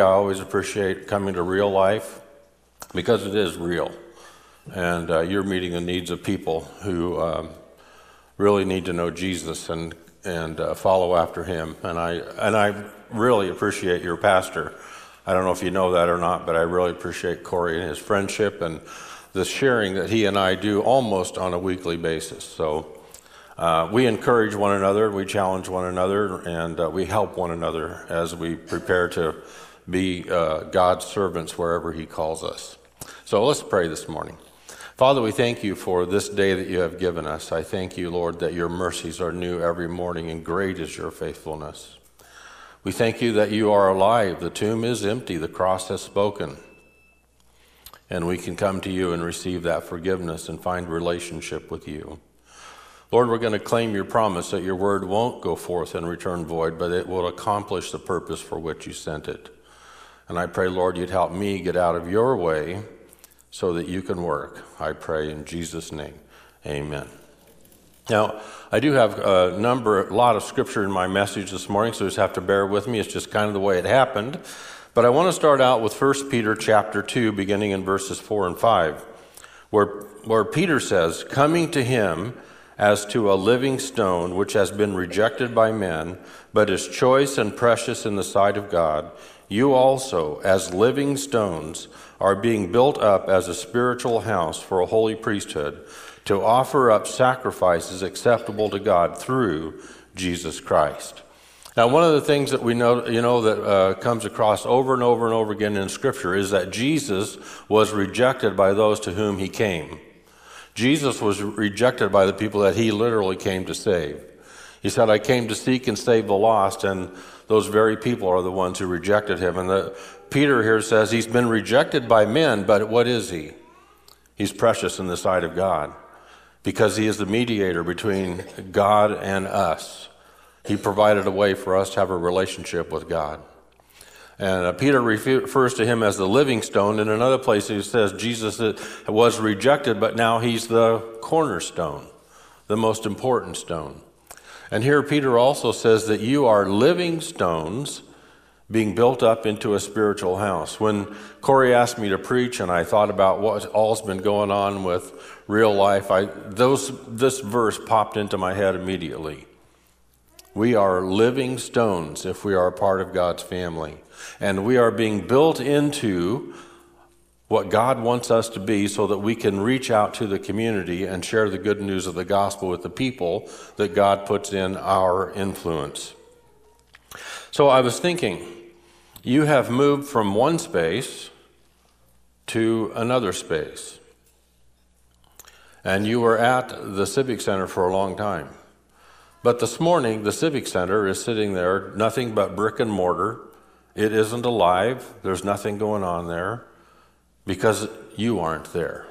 I always appreciate coming to real life because it is real. And uh, you're meeting the needs of people who um, really need to know Jesus and, and uh, follow after him. And I, and I really appreciate your pastor. I don't know if you know that or not, but I really appreciate Corey and his friendship and the sharing that he and I do almost on a weekly basis. So uh, we encourage one another, we challenge one another, and uh, we help one another as we prepare to be uh, God's servants wherever He calls us. So let's pray this morning. Father, we thank you for this day that you have given us. I thank you, Lord, that your mercies are new every morning, and great is your faithfulness. We thank you that you are alive. The tomb is empty, the cross has spoken. And we can come to you and receive that forgiveness and find relationship with you. Lord, we're going to claim your promise that your word won't go forth and return void, but it will accomplish the purpose for which you sent it. And I pray, Lord, you'd help me get out of your way so that you can work. I pray in Jesus' name. Amen. Now, I do have a number, a lot of scripture in my message this morning, so just have to bear with me. It's just kind of the way it happened. But I want to start out with 1 Peter chapter 2, beginning in verses 4 and 5, where, where Peter says, Coming to him as to a living stone, which has been rejected by men, but is choice and precious in the sight of God, you also, as living stones, are being built up as a spiritual house for a holy priesthood to offer up sacrifices acceptable to God through Jesus Christ. Now, one of the things that we know, you know, that uh, comes across over and over and over again in Scripture is that Jesus was rejected by those to whom he came. Jesus was rejected by the people that he literally came to save. He said, I came to seek and save the lost, and those very people are the ones who rejected him. And the, Peter here says he's been rejected by men, but what is he? He's precious in the sight of God because he is the mediator between God and us. He provided a way for us to have a relationship with God. And uh, Peter refers to him as the living stone. In another place, he says Jesus was rejected, but now he's the cornerstone, the most important stone. And here Peter also says that you are living stones being built up into a spiritual house. When Corey asked me to preach and I thought about what all's been going on with real life, I, those, this verse popped into my head immediately. We are living stones if we are a part of God's family. And we are being built into what God wants us to be so that we can reach out to the community and share the good news of the gospel with the people that God puts in our influence. So I was thinking, you have moved from one space to another space. And you were at the Civic Center for a long time. But this morning, the Civic Center is sitting there, nothing but brick and mortar. It isn't alive, there's nothing going on there because you aren't there.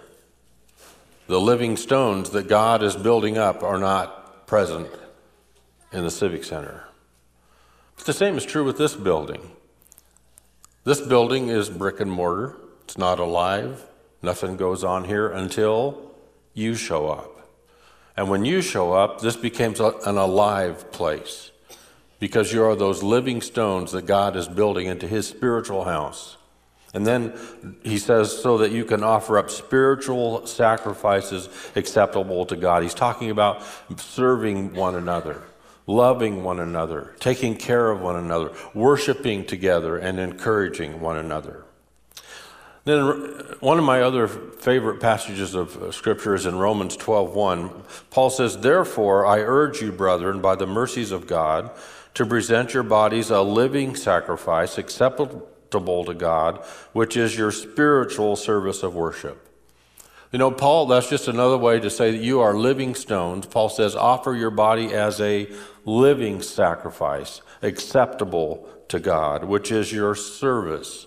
The living stones that God is building up are not present in the Civic Center. But the same is true with this building. This building is brick and mortar, it's not alive, nothing goes on here until you show up. And when you show up, this becomes an alive place because you are those living stones that God is building into his spiritual house. And then he says, so that you can offer up spiritual sacrifices acceptable to God. He's talking about serving one another, loving one another, taking care of one another, worshiping together, and encouraging one another. Then one of my other favorite passages of uh, scripture is in Romans 12:1. Paul says, "Therefore I urge you, brethren, by the mercies of God, to present your bodies a living sacrifice acceptable to God, which is your spiritual service of worship." You know, Paul, that's just another way to say that you are living stones. Paul says, offer your body as a living sacrifice, acceptable to God, which is your service.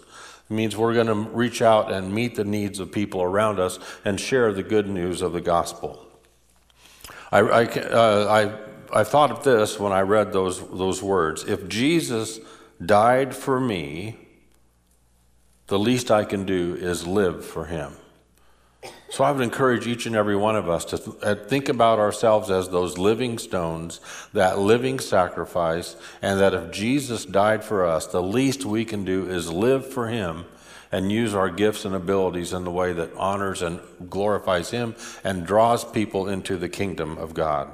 It means we're going to reach out and meet the needs of people around us and share the good news of the gospel. I, I, uh, I, I thought of this when I read those, those words. If Jesus died for me, the least I can do is live for him. So I would encourage each and every one of us to uh, think about ourselves as those living stones, that living sacrifice, and that if Jesus died for us, the least we can do is live for him and use our gifts and abilities in the way that honors and glorifies him and draws people into the kingdom of God.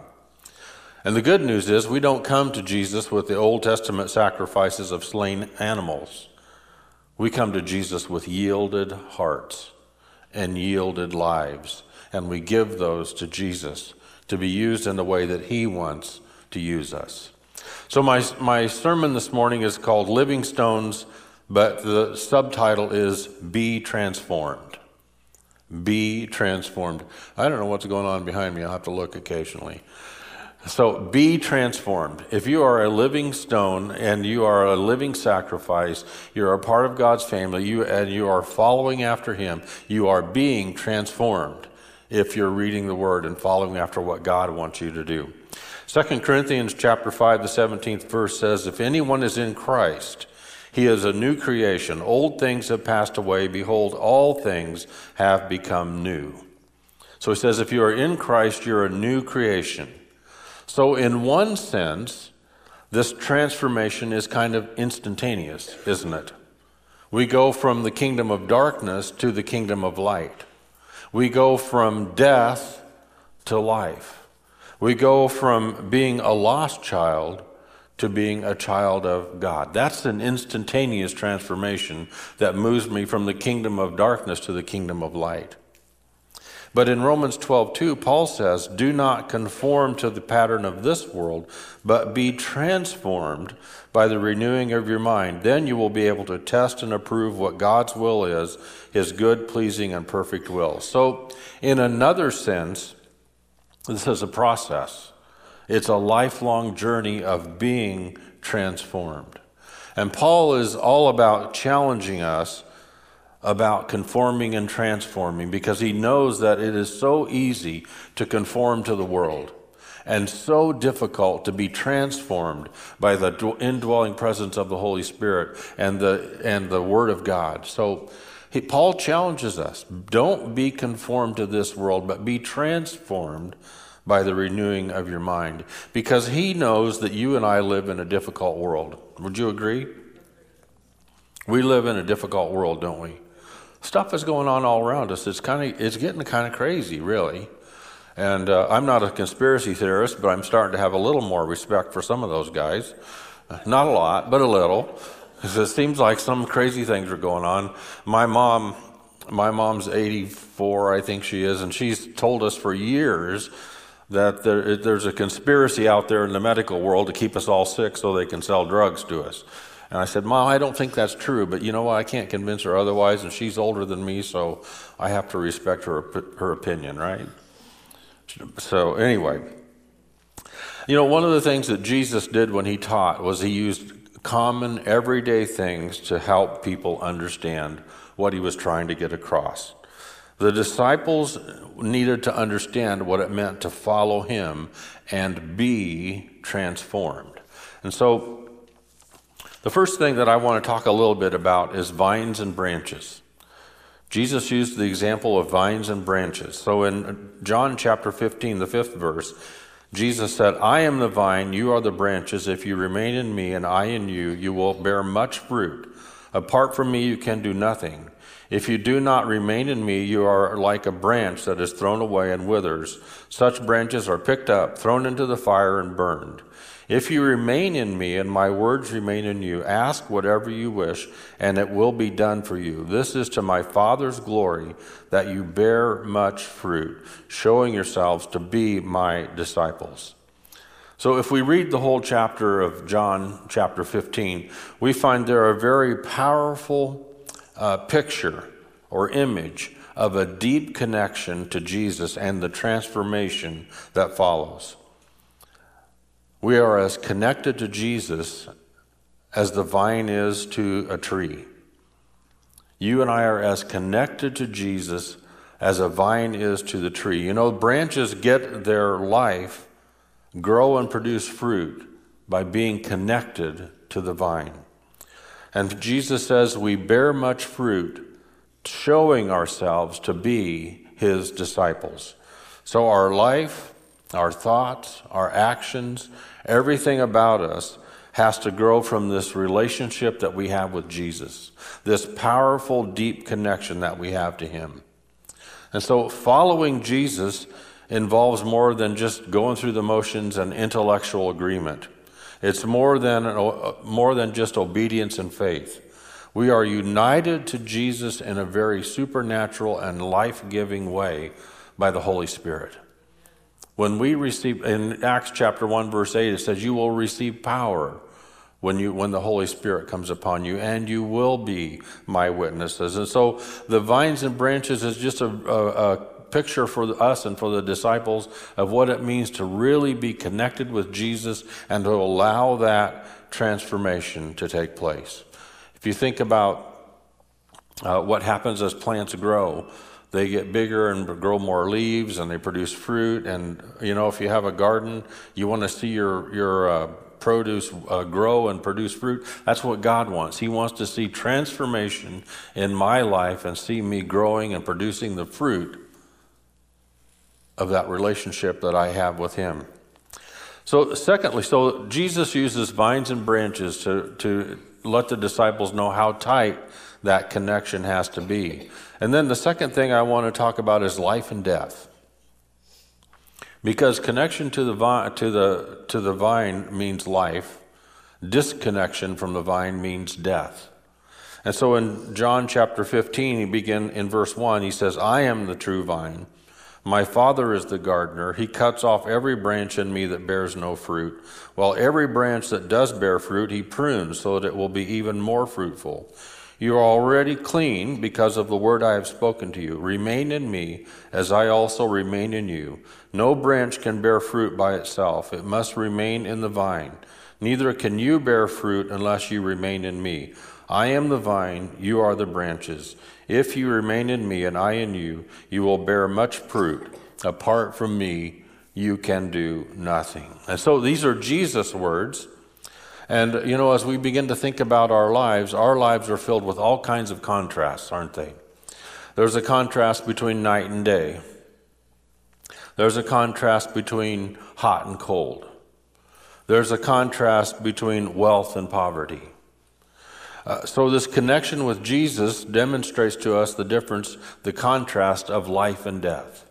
And the good news is we don't come to Jesus with the Old Testament sacrifices of slain animals. We come to Jesus with yielded hearts and yielded lives, and we give those to Jesus to be used in the way that He wants to use us. So, my, my sermon this morning is called Living Stones, but the subtitle is Be Transformed. Be transformed. I don't know what's going on behind me. I'll have to look occasionally. So be transformed. If you are a living stone and you are a living sacrifice, you're a part of God's family, you and you are following after him, you are being transformed if you're reading the word and following after what God wants you to do. 2 Corinthians chapter 5 the 17th verse says if anyone is in Christ, he is a new creation. Old things have passed away, behold all things have become new. So he says if you are in Christ, you're a new creation. So, in one sense, this transformation is kind of instantaneous, isn't it? We go from the kingdom of darkness to the kingdom of light. We go from death to life. We go from being a lost child to being a child of God. That's an instantaneous transformation that moves me from the kingdom of darkness to the kingdom of light. But in Romans 12, 2, Paul says, Do not conform to the pattern of this world, but be transformed by the renewing of your mind. Then you will be able to test and approve what God's will is, his good, pleasing, and perfect will. So, in another sense, this is a process. It's a lifelong journey of being transformed. And Paul is all about challenging us about conforming and transforming because he knows that it is so easy to conform to the world and so difficult to be transformed by the indwelling presence of the Holy Spirit and the, and the Word of God. So he, Paul challenges us don't be conformed to this world, but be transformed by the renewing of your mind because he knows that you and I live in a difficult world. Would you agree? We live in a difficult world, don't we? Stuff is going on all around us. It's kind of it's getting kind of crazy, really. And uh, I'm not a conspiracy theorist, but I'm starting to have a little more respect for some of those guys. Not a lot, but a little. It seems like some crazy things are going on. My mom, my mom's 84, I think she is, and she's told us for years that there, there's a conspiracy out there in the medical world to keep us all sick so they can sell drugs to us. And I said, Mom, I don't think that's true, but you know what? I can't convince her otherwise, and she's older than me, so I have to respect her, her opinion, right? So, anyway, you know, one of the things that Jesus did when he taught was he used common, everyday things to help people understand what he was trying to get across. The disciples needed to understand what it meant to follow him and be transformed. And so the first thing that I want to talk a little bit about is vines and branches. Jesus used the example of vines and branches. So in John chapter 15, the fifth verse, Jesus said, I am the vine, you are the branches. If you remain in me and I in you, you will bear much fruit. Apart from me, you can do nothing. If you do not remain in me, you are like a branch that is thrown away and withers. Such branches are picked up, thrown into the fire, and burned. If you remain in me and my words remain in you, ask whatever you wish, and it will be done for you. This is to my Father's glory that you bear much fruit, showing yourselves to be my disciples. So, if we read the whole chapter of John, chapter 15, we find there a very powerful uh, picture or image of a deep connection to Jesus and the transformation that follows. We are as connected to Jesus as the vine is to a tree. You and I are as connected to Jesus as a vine is to the tree. You know, branches get their life, grow and produce fruit by being connected to the vine. And Jesus says we bear much fruit, showing ourselves to be his disciples. So our life, our thoughts, our actions, everything about us has to grow from this relationship that we have with Jesus, this powerful, deep connection that we have to him. And so following Jesus involves more than just going through the motions and intellectual agreement. It's more than, uh, more than just obedience and faith. We are united to Jesus in a very supernatural and life giving way by the Holy Spirit. When we receive, in Acts chapter 1, verse 8, it says, You will receive power when, you, when the Holy Spirit comes upon you, and you will be my witnesses. And so the vines and branches is just a, a, a picture for us and for the disciples of what it means to really be connected with Jesus and to allow that transformation to take place. If you think about uh, what happens as plants grow, they get bigger and grow more leaves and they produce fruit. And, you know, if you have a garden, you want to see your, your uh, produce uh, grow and produce fruit. That's what God wants. He wants to see transformation in my life and see me growing and producing the fruit of that relationship that I have with Him. So, secondly, so Jesus uses vines and branches to, to let the disciples know how tight that connection has to be. And then the second thing I want to talk about is life and death. Because connection to the vine, to the, to the vine means life, disconnection from the vine means death. And so in John chapter 15, he begin in verse 1, he says, I am the true vine. My Father is the gardener. He cuts off every branch in me that bears no fruit, while every branch that does bear fruit, he prunes so that it will be even more fruitful. You are already clean because of the word I have spoken to you. Remain in me, as I also remain in you. No branch can bear fruit by itself, it must remain in the vine. Neither can you bear fruit unless you remain in me. I am the vine, you are the branches. If you remain in me and I in you, you will bear much fruit. Apart from me, you can do nothing. And so these are Jesus' words. And, you know, as we begin to think about our lives, our lives are filled with all kinds of contrasts, aren't they? There's a contrast between night and day. There's a contrast between hot and cold. There's a contrast between wealth and poverty. Uh, so, this connection with Jesus demonstrates to us the difference, the contrast of life and death.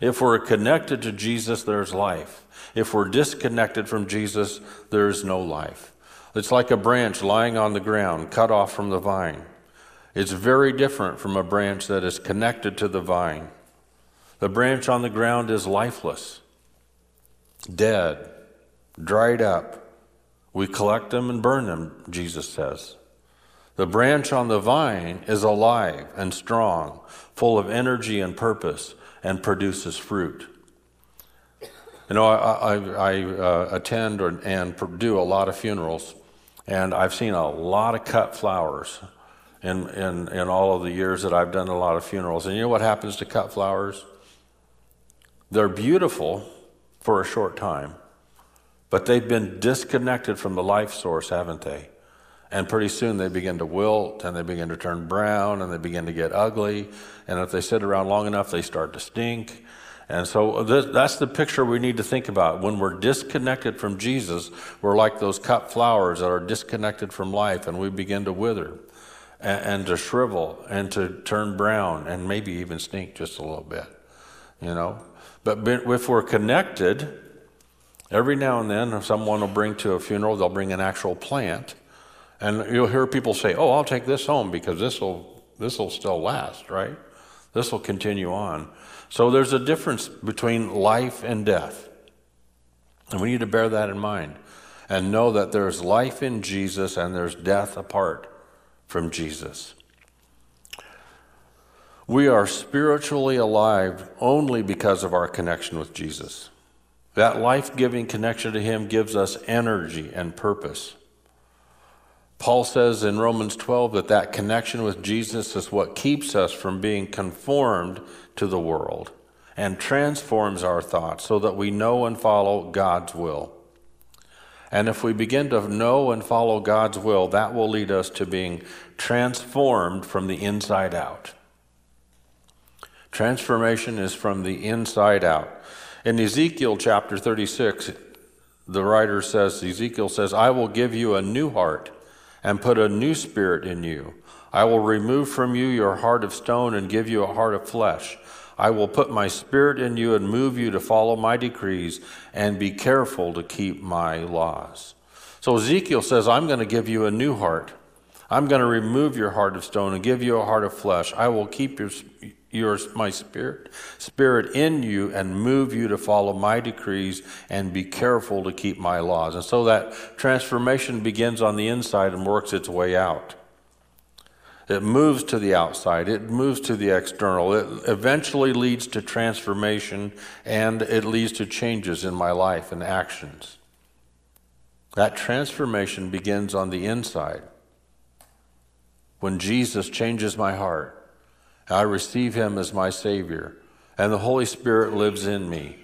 If we're connected to Jesus, there's life. If we're disconnected from Jesus, there's no life. It's like a branch lying on the ground, cut off from the vine. It's very different from a branch that is connected to the vine. The branch on the ground is lifeless, dead, dried up. We collect them and burn them, Jesus says. The branch on the vine is alive and strong, full of energy and purpose, and produces fruit. You know, I, I, I uh, attend or, and do a lot of funerals, and I've seen a lot of cut flowers in, in, in all of the years that I've done a lot of funerals. And you know what happens to cut flowers? They're beautiful for a short time, but they've been disconnected from the life source, haven't they? And pretty soon they begin to wilt and they begin to turn brown and they begin to get ugly. And if they sit around long enough, they start to stink. And so this, that's the picture we need to think about. When we're disconnected from Jesus, we're like those cut flowers that are disconnected from life, and we begin to wither and, and to shrivel and to turn brown and maybe even stink just a little bit, you know. But if we're connected, every now and then, if someone will bring to a funeral, they'll bring an actual plant, and you'll hear people say, "Oh, I'll take this home because this will this will still last, right? This will continue on." So there's a difference between life and death. And we need to bear that in mind and know that there's life in Jesus and there's death apart from Jesus. We are spiritually alive only because of our connection with Jesus. That life giving connection to Him gives us energy and purpose. Paul says in Romans 12 that that connection with Jesus is what keeps us from being conformed to the world and transforms our thoughts so that we know and follow God's will. And if we begin to know and follow God's will, that will lead us to being transformed from the inside out. Transformation is from the inside out. In Ezekiel chapter 36, the writer says, Ezekiel says, I will give you a new heart and put a new spirit in you. I will remove from you your heart of stone and give you a heart of flesh. I will put my spirit in you and move you to follow my decrees and be careful to keep my laws. So Ezekiel says, I'm going to give you a new heart. I'm going to remove your heart of stone and give you a heart of flesh. I will keep your, your my spirit spirit in you and move you to follow my decrees and be careful to keep my laws. And so that transformation begins on the inside and works its way out. It moves to the outside, it moves to the external. It eventually leads to transformation and it leads to changes in my life and actions. That transformation begins on the inside. When Jesus changes my heart, I receive him as my Savior, and the Holy Spirit lives in me.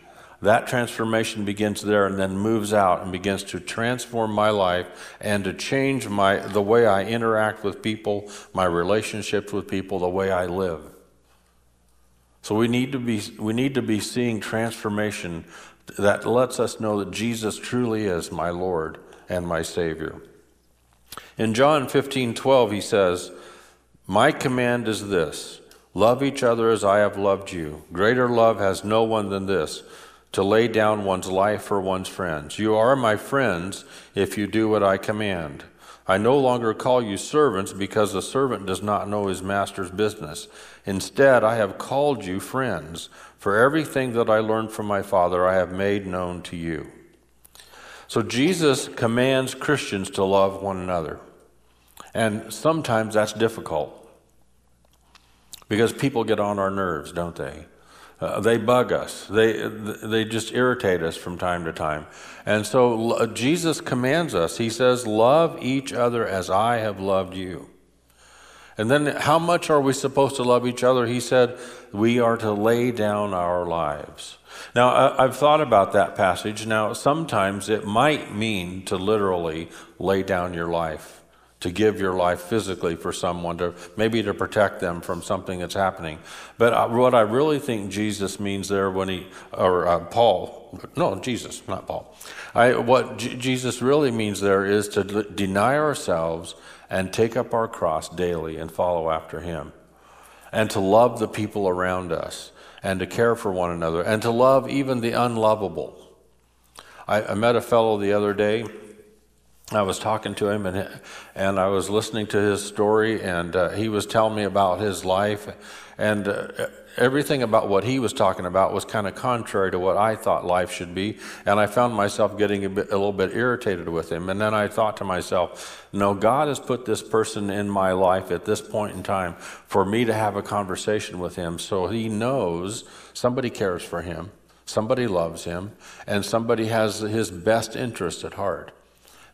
That transformation begins there and then moves out and begins to transform my life and to change my, the way I interact with people, my relationships with people, the way I live. So we need to be, we need to be seeing transformation that lets us know that Jesus truly is my Lord and my Savior. In John 15 12, he says, My command is this love each other as I have loved you. Greater love has no one than this to lay down one's life for one's friends. You are my friends if you do what I command. I no longer call you servants because the servant does not know his master's business. Instead, I have called you friends, for everything that I learned from my Father I have made known to you. So Jesus commands Christians to love one another. And sometimes that's difficult because people get on our nerves, don't they? Uh, they bug us. They, they just irritate us from time to time. And so Jesus commands us. He says, Love each other as I have loved you. And then, how much are we supposed to love each other? He said, We are to lay down our lives. Now, I've thought about that passage. Now, sometimes it might mean to literally lay down your life, to give your life physically for someone, to maybe to protect them from something that's happening. But what I really think Jesus means there when he, or uh, Paul, no, Jesus, not Paul. I, what J- Jesus really means there is to d- deny ourselves and take up our cross daily and follow after him, and to love the people around us and to care for one another and to love even the unlovable. I, I met a fellow the other day. I was talking to him and, and I was listening to his story, and uh, he was telling me about his life. And uh, everything about what he was talking about was kind of contrary to what I thought life should be. And I found myself getting a, bit, a little bit irritated with him. And then I thought to myself, no, God has put this person in my life at this point in time for me to have a conversation with him. So he knows somebody cares for him, somebody loves him, and somebody has his best interest at heart.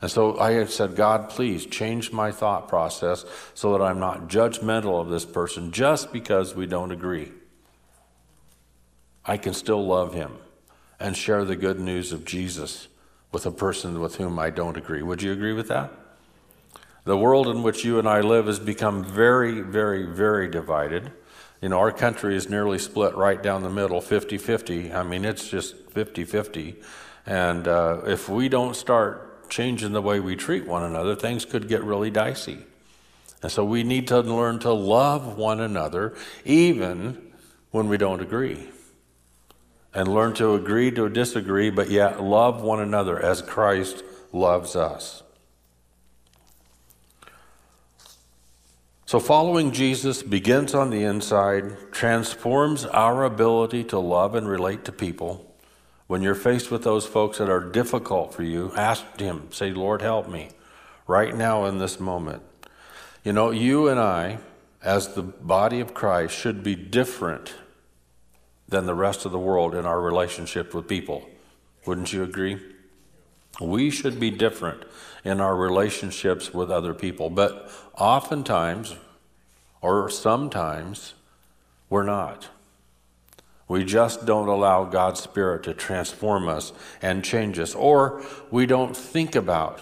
And so I have said, God, please change my thought process so that I'm not judgmental of this person just because we don't agree. I can still love him and share the good news of Jesus with a person with whom I don't agree. Would you agree with that? The world in which you and I live has become very, very, very divided. You know, our country is nearly split right down the middle, 50 50. I mean, it's just 50 50. And uh, if we don't start changing the way we treat one another, things could get really dicey. And so we need to learn to love one another, even when we don't agree and learn to agree to disagree, but yet love one another as Christ loves us. So, following Jesus begins on the inside, transforms our ability to love and relate to people. When you're faced with those folks that are difficult for you, ask Him, say, Lord, help me right now in this moment. You know, you and I, as the body of Christ, should be different than the rest of the world in our relationship with people. Wouldn't you agree? We should be different in our relationships with other people, but oftentimes, or sometimes, we're not. We just don't allow God's Spirit to transform us and change us, or we don't think about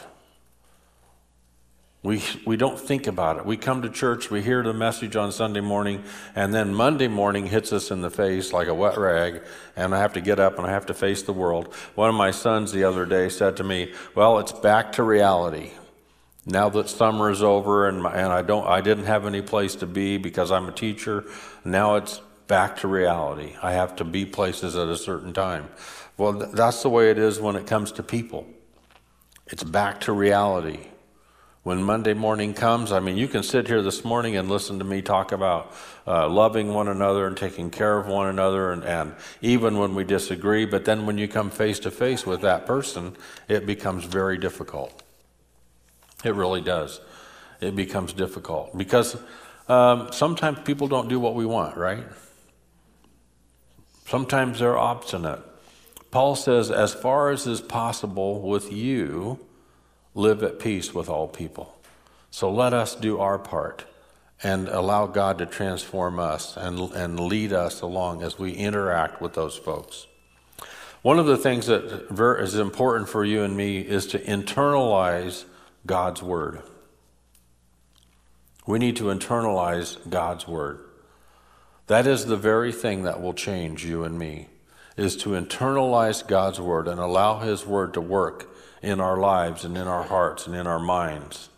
We, we don't think about it. We come to church, we hear the message on Sunday morning, and then Monday morning hits us in the face like a wet rag, and I have to get up and I have to face the world. One of my sons the other day said to me, Well, it's back to reality. Now that summer is over and, my, and I, don't, I didn't have any place to be because I'm a teacher, now it's back to reality. I have to be places at a certain time. Well, that's the way it is when it comes to people. It's back to reality when Monday morning comes, I mean, you can sit here this morning and listen to me talk about uh, loving one another and taking care of one another, and, and even when we disagree, but then when you come face to face with that person, it becomes very difficult. It really does. It becomes difficult because um, sometimes people don't do what we want, right? Sometimes they're obstinate. Paul says, as far as is possible with you, live at peace with all people. So let us do our part and allow God to transform us and, and lead us along as we interact with those folks. One of the things that is important for you and me is to internalize God's Word. We need to internalize God's Word. That is the very thing that will change you and me, is to internalize God's Word and allow His Word to work in our lives and in our hearts and in our minds.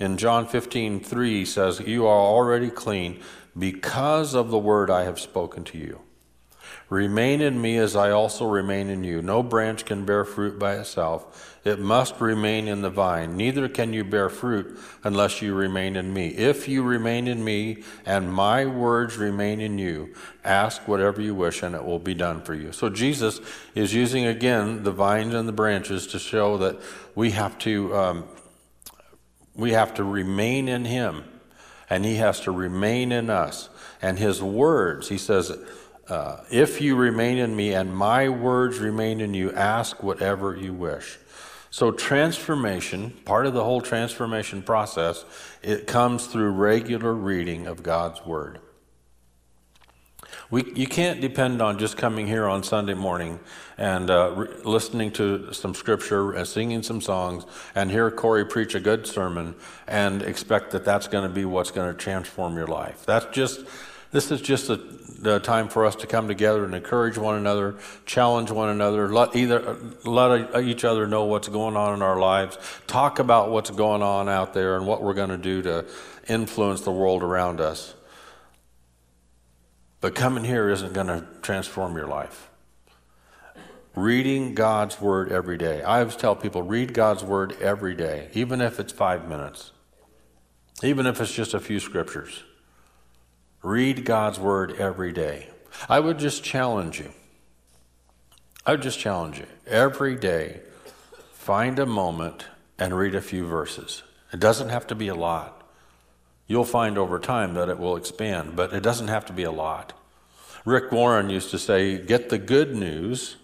In John 15, 3 says, You are already clean because of the word I have spoken to you. Remain in me as I also remain in you. No branch can bear fruit by itself. It must remain in the vine. Neither can you bear fruit unless you remain in me. If you remain in me and my words remain in you, ask whatever you wish and it will be done for you. So Jesus is using again the vines and the branches to show that we have to, um, we have to remain in him and he has to remain in us. And his words, he says, uh, if you remain in me and my words remain in you, ask whatever you wish. So, transformation, part of the whole transformation process, it comes through regular reading of God's Word. We, you can't depend on just coming here on Sunday morning and uh, re- listening to some scripture and singing some songs and hear Corey preach a good sermon and expect that that's going to be what's going to transform your life. That's just this is just a, a, time for us to come together and encourage one another, challenge one another, let either let each other know what's going on in our lives, talk about what's going on out there and what we're going to do to influence the world around us. But coming here isn't going to transform your life. Reading God's word every day. I always tell people read God's word every day, even if it's five minutes, even if it's just a few scriptures. Read God's Word every day. I would just challenge you. I would just challenge you. Every day, find a moment and read a few verses. It doesn't have to be a lot. You'll find over time that it will expand, but it doesn't have to be a lot. Rick Warren used to say, Get the good news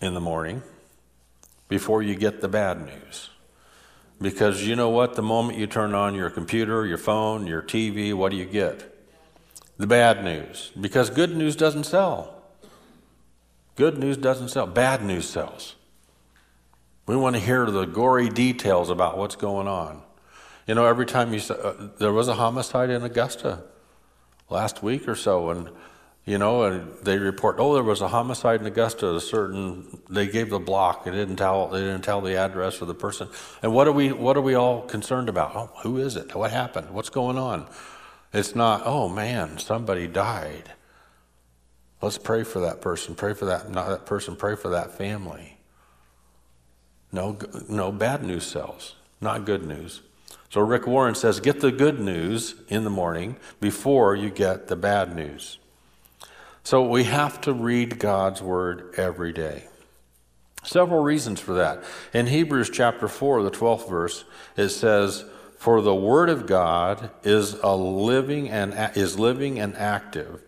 in the morning before you get the bad news. Because you know what? The moment you turn on your computer, your phone, your TV, what do you get? The bad news. Because good news doesn't sell. Good news doesn't sell. Bad news sells. We want to hear the gory details about what's going on. You know, every time you uh, there was a homicide in Augusta last week or so, and you know, and they report, oh, there was a homicide in Augusta. A certain, they gave the block. They didn't tell, they didn't tell the address of the person. And what are we, what are we all concerned about? Oh, who is it? What happened? What's going on? It's not, oh man, somebody died. Let's pray for that person. Pray for that, not that person. Pray for that family. No, no bad news sells, not good news. So Rick Warren says, get the good news in the morning before you get the bad news. So we have to read God's word every day. Several reasons for that. In Hebrews chapter 4, the 12th verse, it says, "For the word of God is a living and is living and active,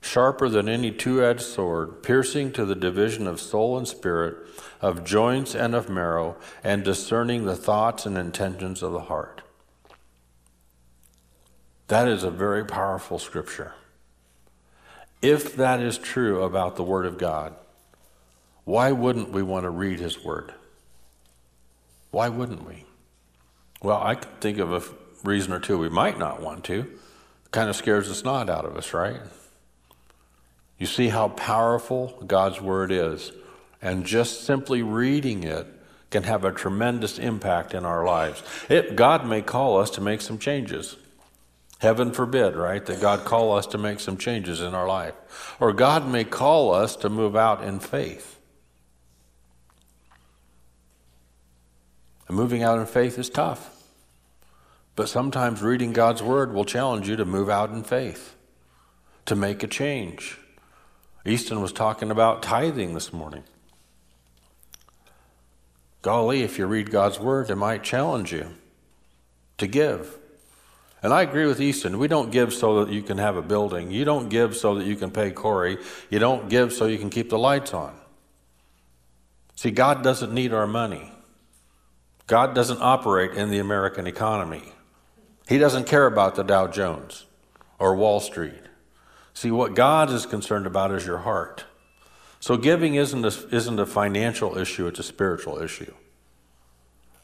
sharper than any two-edged sword, piercing to the division of soul and spirit, of joints and of marrow, and discerning the thoughts and intentions of the heart." That is a very powerful scripture. If that is true about the Word of God, why wouldn't we want to read His Word? Why wouldn't we? Well, I can think of a reason or two we might not want to. It kind of scares the snot out of us, right? You see how powerful God's Word is. And just simply reading it can have a tremendous impact in our lives. It, God may call us to make some changes. Heaven forbid, right, that God call us to make some changes in our life. Or God may call us to move out in faith. And moving out in faith is tough. But sometimes reading God's word will challenge you to move out in faith, to make a change. Easton was talking about tithing this morning. Golly, if you read God's word, it might challenge you to give. And I agree with Easton. We don't give so that you can have a building. You don't give so that you can pay Corey. You don't give so you can keep the lights on. See, God doesn't need our money. God doesn't operate in the American economy. He doesn't care about the Dow Jones or Wall Street. See, what God is concerned about is your heart. So giving isn't a, isn't a financial issue, it's a spiritual issue.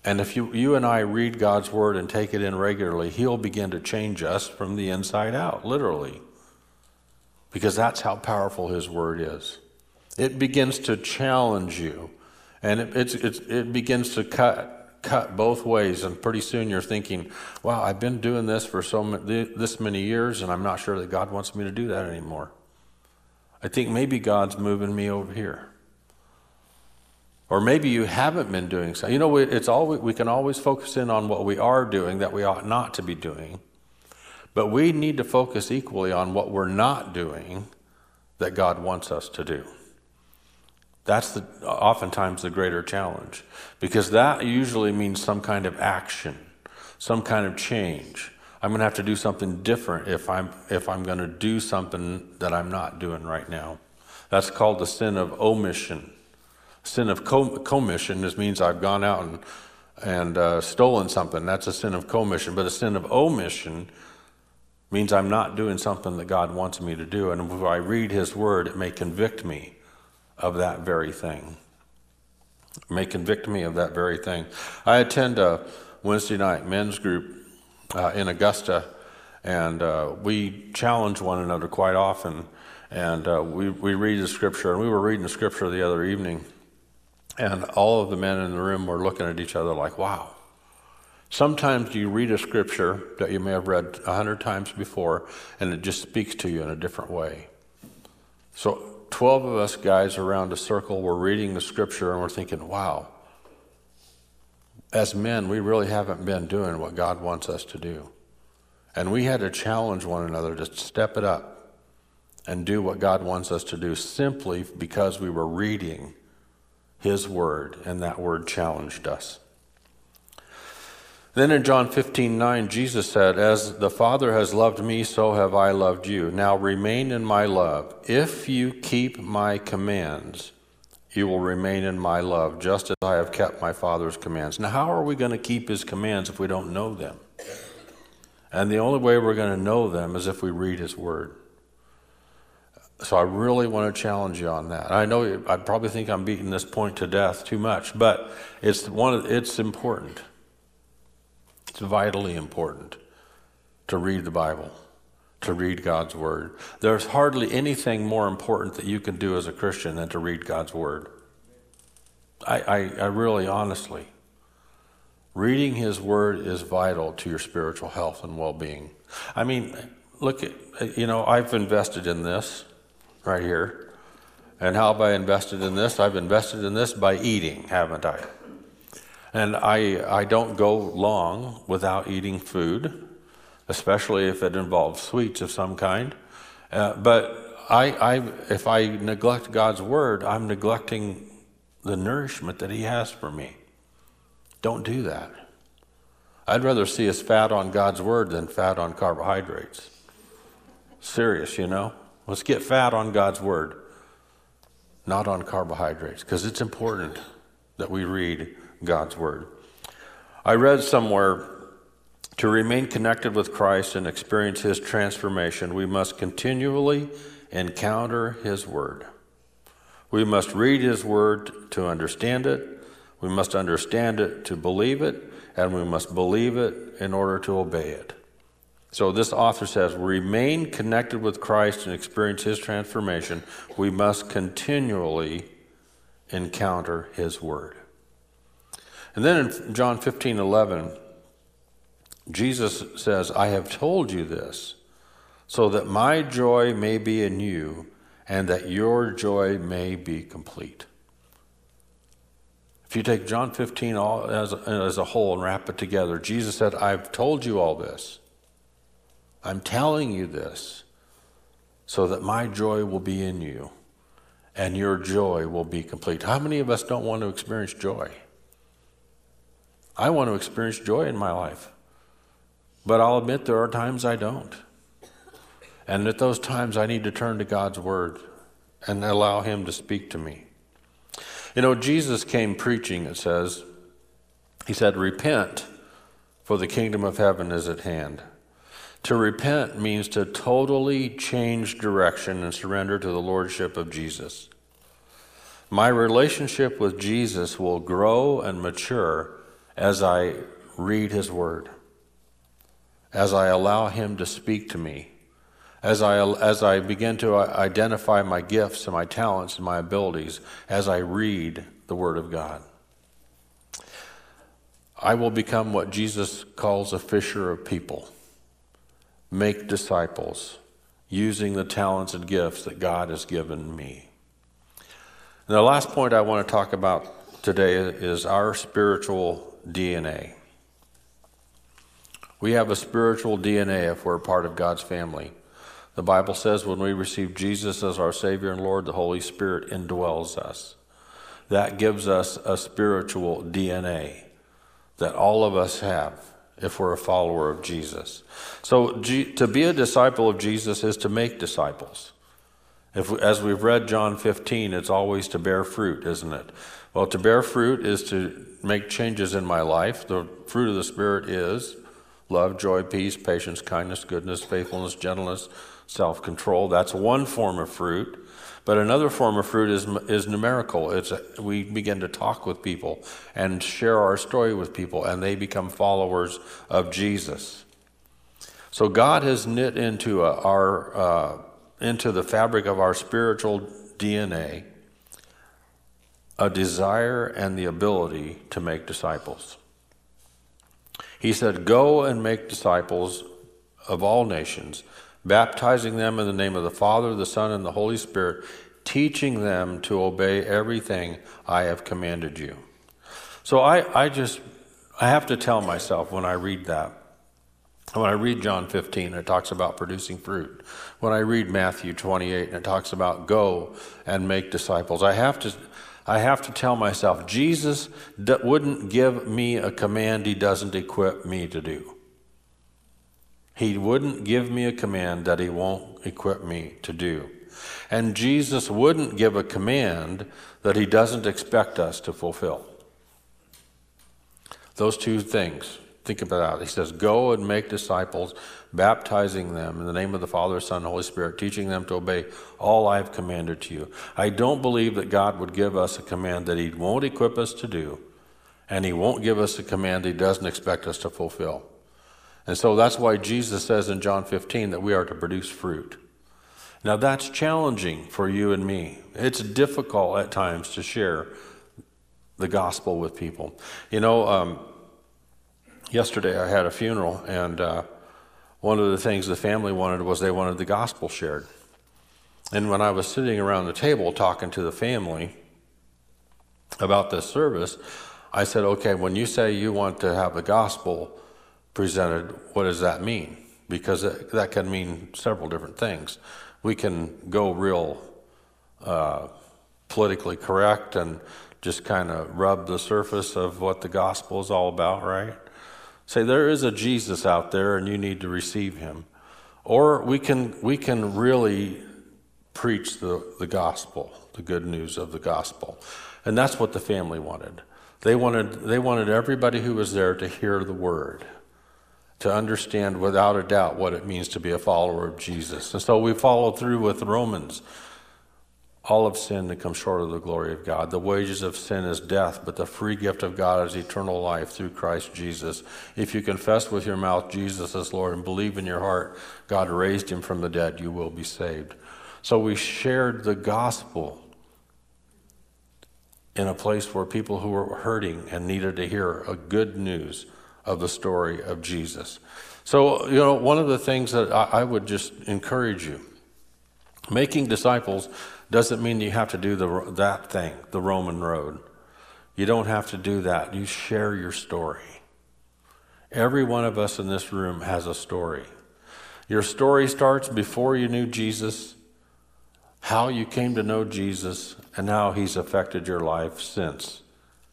And if you, you and I read God's word and take it in regularly, He'll begin to change us from the inside out, literally. Because that's how powerful His word is. It begins to challenge you, and it, it's, it's, it begins to cut, cut both ways. And pretty soon you're thinking, wow, I've been doing this for so this many years, and I'm not sure that God wants me to do that anymore. I think maybe God's moving me over here. Or maybe you haven't been doing so. You know, it's always, we can always focus in on what we are doing that we ought not to be doing. But we need to focus equally on what we're not doing that God wants us to do. That's the, oftentimes the greater challenge because that usually means some kind of action, some kind of change. I'm going to have to do something different if I'm, if I'm going to do something that I'm not doing right now. That's called the sin of omission. Sin of commission This means I've gone out and, and uh, stolen something. That's a sin of commission. But a sin of omission means I'm not doing something that God wants me to do. And if I read His Word, it may convict me of that very thing. It may convict me of that very thing. I attend a Wednesday night men's group uh, in Augusta, and uh, we challenge one another quite often. And uh, we, we read the scripture, and we were reading the scripture the other evening, and all of the men in the room were looking at each other like, wow. Sometimes you read a scripture that you may have read a hundred times before, and it just speaks to you in a different way. So, 12 of us guys around a circle were reading the scripture, and we're thinking, wow, as men, we really haven't been doing what God wants us to do. And we had to challenge one another to step it up and do what God wants us to do simply because we were reading His Word, and that Word challenged us. Then in John 15, 9, Jesus said, As the Father has loved me, so have I loved you. Now remain in my love. If you keep my commands, you will remain in my love, just as I have kept my Father's commands. Now, how are we going to keep his commands if we don't know them? And the only way we're going to know them is if we read his word. So I really want to challenge you on that. I know I probably think I'm beating this point to death too much, but it's one it's important. It's vitally important to read the Bible to read God's Word. There's hardly anything more important that you can do as a Christian than to read God's Word. I, I, I really, honestly, reading His Word is vital to your spiritual health and well being. I mean, look at, you know, I've invested in this right here. And how have I invested in this? I've invested in this by eating, haven't I? And I, I don't go long without eating food especially if it involves sweets of some kind. Uh, but I, I, if I neglect God's word, I'm neglecting the nourishment that He has for me. Don't do that. I'd rather see us fat on God's word than fat on carbohydrates. Serious, you know? Let's get fat on God's word, not on carbohydrates, because it's important that we read God's word. I read somewhere to remain connected with Christ and experience His transformation, we must continually encounter His Word. We must read His Word to understand it. We must understand it to believe it. and we must believe it in order to obey it. So this author says, remain connected with Christ and experience his transformation. We must continually encounter his word. And then in John 15 11, Jesus says, I have told you this so that my joy may be in you and that your joy may be complete. If you take John 15 all, as, as a whole and wrap it together, Jesus said, I've told you all this I'm telling you this so that my joy will be in you and your joy will be complete. How many of us don't want to experience joy? I want to experience joy in my life. But I'll admit there are times I don't. And at those times, I need to turn to God's Word and allow Him to speak to me. You know, Jesus came preaching, it says. He said, Repent, for the kingdom of heaven is at hand. To repent means to totally change direction and surrender to the Lordship of Jesus. My relationship with Jesus will grow and mature as I read His Word, as I allow Him to speak to me, as I, as I begin to identify my gifts and my talents and my abilities, as I read the Word of God. I will become what Jesus calls a fisher of people make disciples using the talents and gifts that God has given me. And the last point I want to talk about today is our spiritual DNA. We have a spiritual DNA if we're part of God's family. The Bible says when we receive Jesus as our Savior and Lord, the Holy Spirit indwells us. That gives us a spiritual DNA that all of us have if we're a follower of Jesus. So, G- to be a disciple of Jesus is to make disciples. If, as we've read John 15, it's always to bear fruit, isn't it? Well, to bear fruit is to make changes in my life. The fruit of the Spirit is love, joy, peace, patience, kindness, goodness, faithfulness, gentleness, self control. That's one form of fruit. But another form of fruit is, is numerical. It's a, we begin to talk with people and share our story with people, and they become followers of Jesus. So God has knit into a, our uh, into the fabric of our spiritual DNA a desire and the ability to make disciples. He said, "Go and make disciples of all nations." Baptizing them in the name of the Father, the Son, and the Holy Spirit, teaching them to obey everything I have commanded you. So I, I just, I have to tell myself when I read that, when I read John 15, it talks about producing fruit. When I read Matthew 28, and it talks about go and make disciples, I have to, I have to tell myself, Jesus wouldn't give me a command he doesn't equip me to do. He wouldn't give me a command that He won't equip me to do. And Jesus wouldn't give a command that He doesn't expect us to fulfill. Those two things. Think about that. He says, Go and make disciples, baptizing them in the name of the Father, Son, and Holy Spirit, teaching them to obey all I have commanded to you. I don't believe that God would give us a command that He won't equip us to do, and He won't give us a command He doesn't expect us to fulfill. And so that's why Jesus says in John 15 that we are to produce fruit. Now that's challenging for you and me. It's difficult at times to share the gospel with people. You know, um, yesterday I had a funeral, and uh, one of the things the family wanted was they wanted the gospel shared. And when I was sitting around the table talking to the family about this service, I said, okay, when you say you want to have the gospel presented, what does that mean? Because that can mean several different things. We can go real uh, politically correct and just kind of rub the surface of what the gospel is all about, right? Say there is a Jesus out there and you need to receive him. Or we can we can really preach the, the gospel, the good news of the gospel. And that's what the family wanted. They wanted they wanted everybody who was there to hear the word to understand without a doubt what it means to be a follower of Jesus. And so we follow through with Romans. All have sinned and come short of the glory of God. The wages of sin is death, but the free gift of God is eternal life through Christ Jesus. If you confess with your mouth Jesus as Lord and believe in your heart God raised him from the dead, you will be saved. So we shared the gospel in a place where people who were hurting and needed to hear a good news of the story of Jesus. So, you know, one of the things that I, I would just encourage you making disciples doesn't mean you have to do the, that thing, the Roman road. You don't have to do that. You share your story. Every one of us in this room has a story. Your story starts before you knew Jesus, how you came to know Jesus, and how he's affected your life since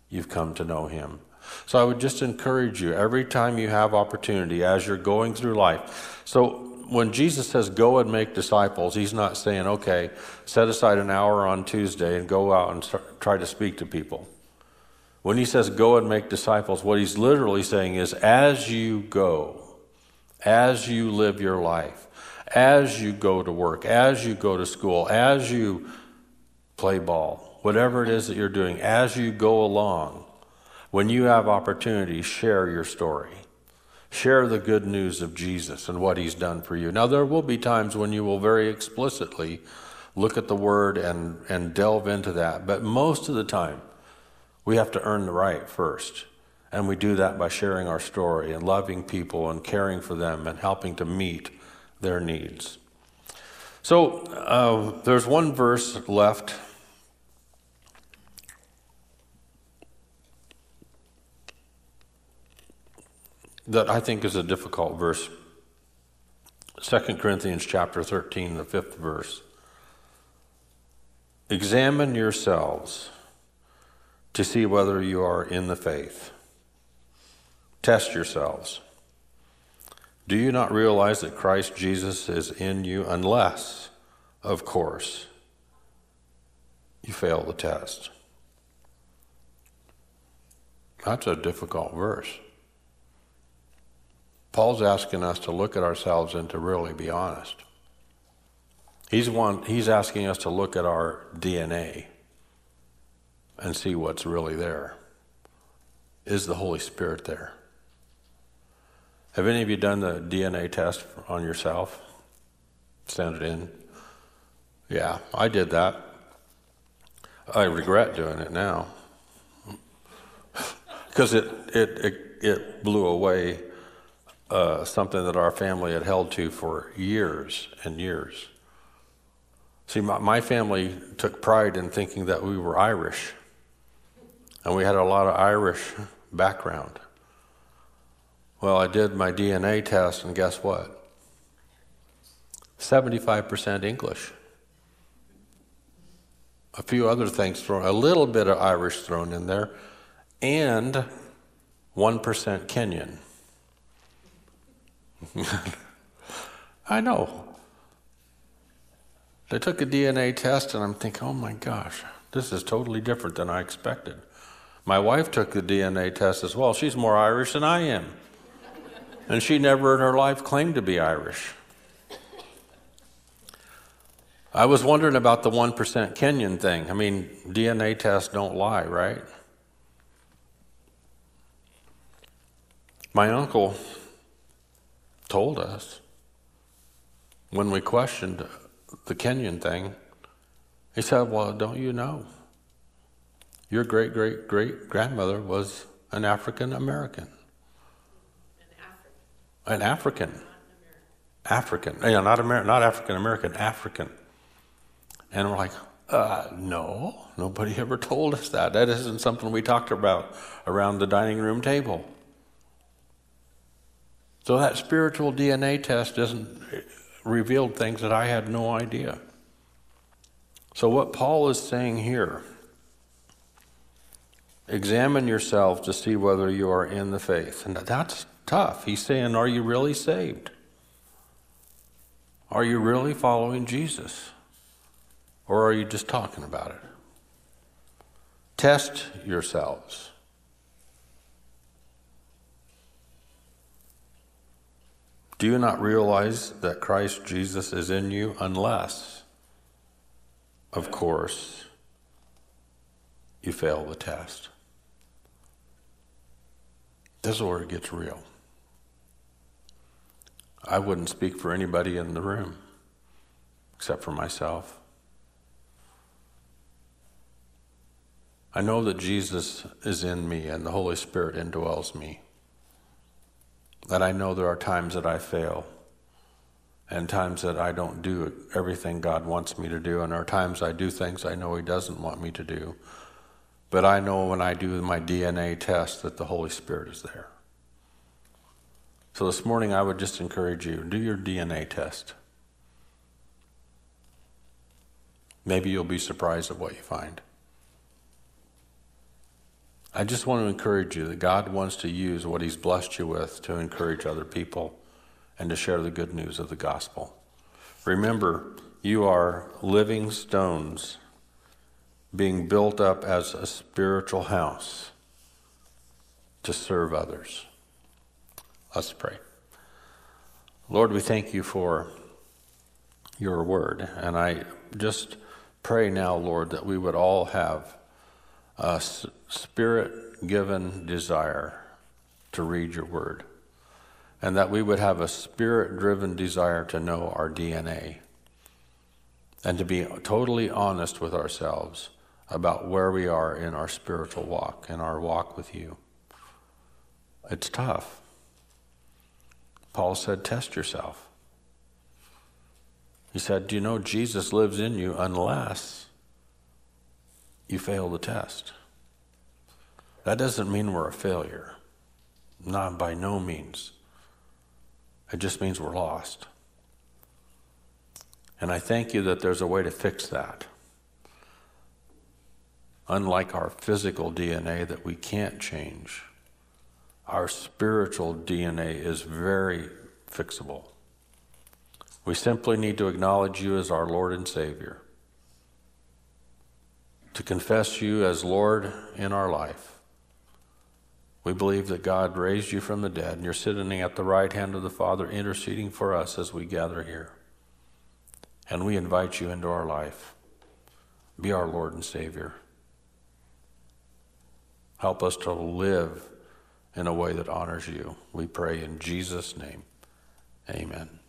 you've come to know him. So I would just encourage you every time you have opportunity as you're going through life. So when Jesus says go and make disciples, he's not saying, okay, set aside an hour on Tuesday and go out and start, try to speak to people. When he says go and make disciples, what he's literally saying is as you go, as you live your life, as you go to work, as you go to school, as you play ball, whatever it is that you're doing, as you go along, when you have opportunity, share your story. Share the good news of Jesus and what he's done for you. Now, there will be times when you will very explicitly look at the word and, and delve into that, but most of the time, we have to earn the right first. And we do that by sharing our story and loving people and caring for them and helping to meet their needs. So uh, there's one verse left. That I think is a difficult verse. 2 Corinthians chapter 13, the fifth verse. Examine yourselves to see whether you are in the faith. Test yourselves. Do you not realize that Christ Jesus is in you unless, of course, you fail the test? That's a difficult verse. Paul's asking us to look at ourselves and to really be honest. He's, one, he's asking us to look at our DNA and see what's really there. Is the Holy Spirit there? Have any of you done the DNA test on yourself? Send it in? Yeah, I did that. I regret doing it now because it, it, it, it blew away uh, something that our family had held to for years and years. See, my, my family took pride in thinking that we were Irish, and we had a lot of Irish background. Well, I did my DNA test, and guess what? 75% English. A few other things thrown, a little bit of Irish thrown in there, and 1% Kenyan. I know. They took a DNA test, and I'm thinking, oh my gosh, this is totally different than I expected. My wife took the DNA test as well. She's more Irish than I am. And she never in her life claimed to be Irish. I was wondering about the 1% Kenyan thing. I mean, DNA tests don't lie, right? My uncle told us when we questioned the Kenyan thing. He said, Well, don't you know? Your great great great grandmother was an African American. An African. African. Yeah, not Amer- not African American, African. And we're like, uh, no, nobody ever told us that. That isn't something we talked about around the dining room table. So that spiritual DNA test doesn't revealed things that I had no idea. So what Paul is saying here, examine yourself to see whether you are in the faith. And that's tough. He's saying, are you really saved? Are you really following Jesus? Or are you just talking about it? Test yourselves. Do you not realize that Christ Jesus is in you unless of course, you fail the test. This is where it gets real. I wouldn't speak for anybody in the room except for myself. I know that Jesus is in me and the Holy Spirit indwells me. That I know there are times that I fail and times that I don't do everything God wants me to do, and there are times I do things I know He doesn't want me to do. But I know when I do my DNA test that the Holy Spirit is there. So this morning I would just encourage you do your DNA test. Maybe you'll be surprised at what you find. I just want to encourage you that God wants to use what He's blessed you with to encourage other people and to share the good news of the gospel. Remember, you are living stones being built up as a spiritual house to serve others. Let's pray. Lord, we thank you for your word. And I just pray now, Lord, that we would all have a spirit given desire to read your word. And that we would have a spirit driven desire to know our DNA and to be totally honest with ourselves about where we are in our spiritual walk, in our walk with you. It's tough. Paul said, Test yourself. He said, Do you know Jesus lives in you unless you fail the test? That doesn't mean we're a failure. Not by no means. It just means we're lost. And I thank you that there's a way to fix that. Unlike our physical DNA that we can't change our spiritual DNA is very fixable. We simply need to acknowledge you as our Lord and Savior, to confess you as Lord in our life. We believe that God raised you from the dead, and you're sitting at the right hand of the Father, interceding for us as we gather here. And we invite you into our life. Be our Lord and Savior. Help us to live in a way that honors you. We pray in Jesus' name. Amen.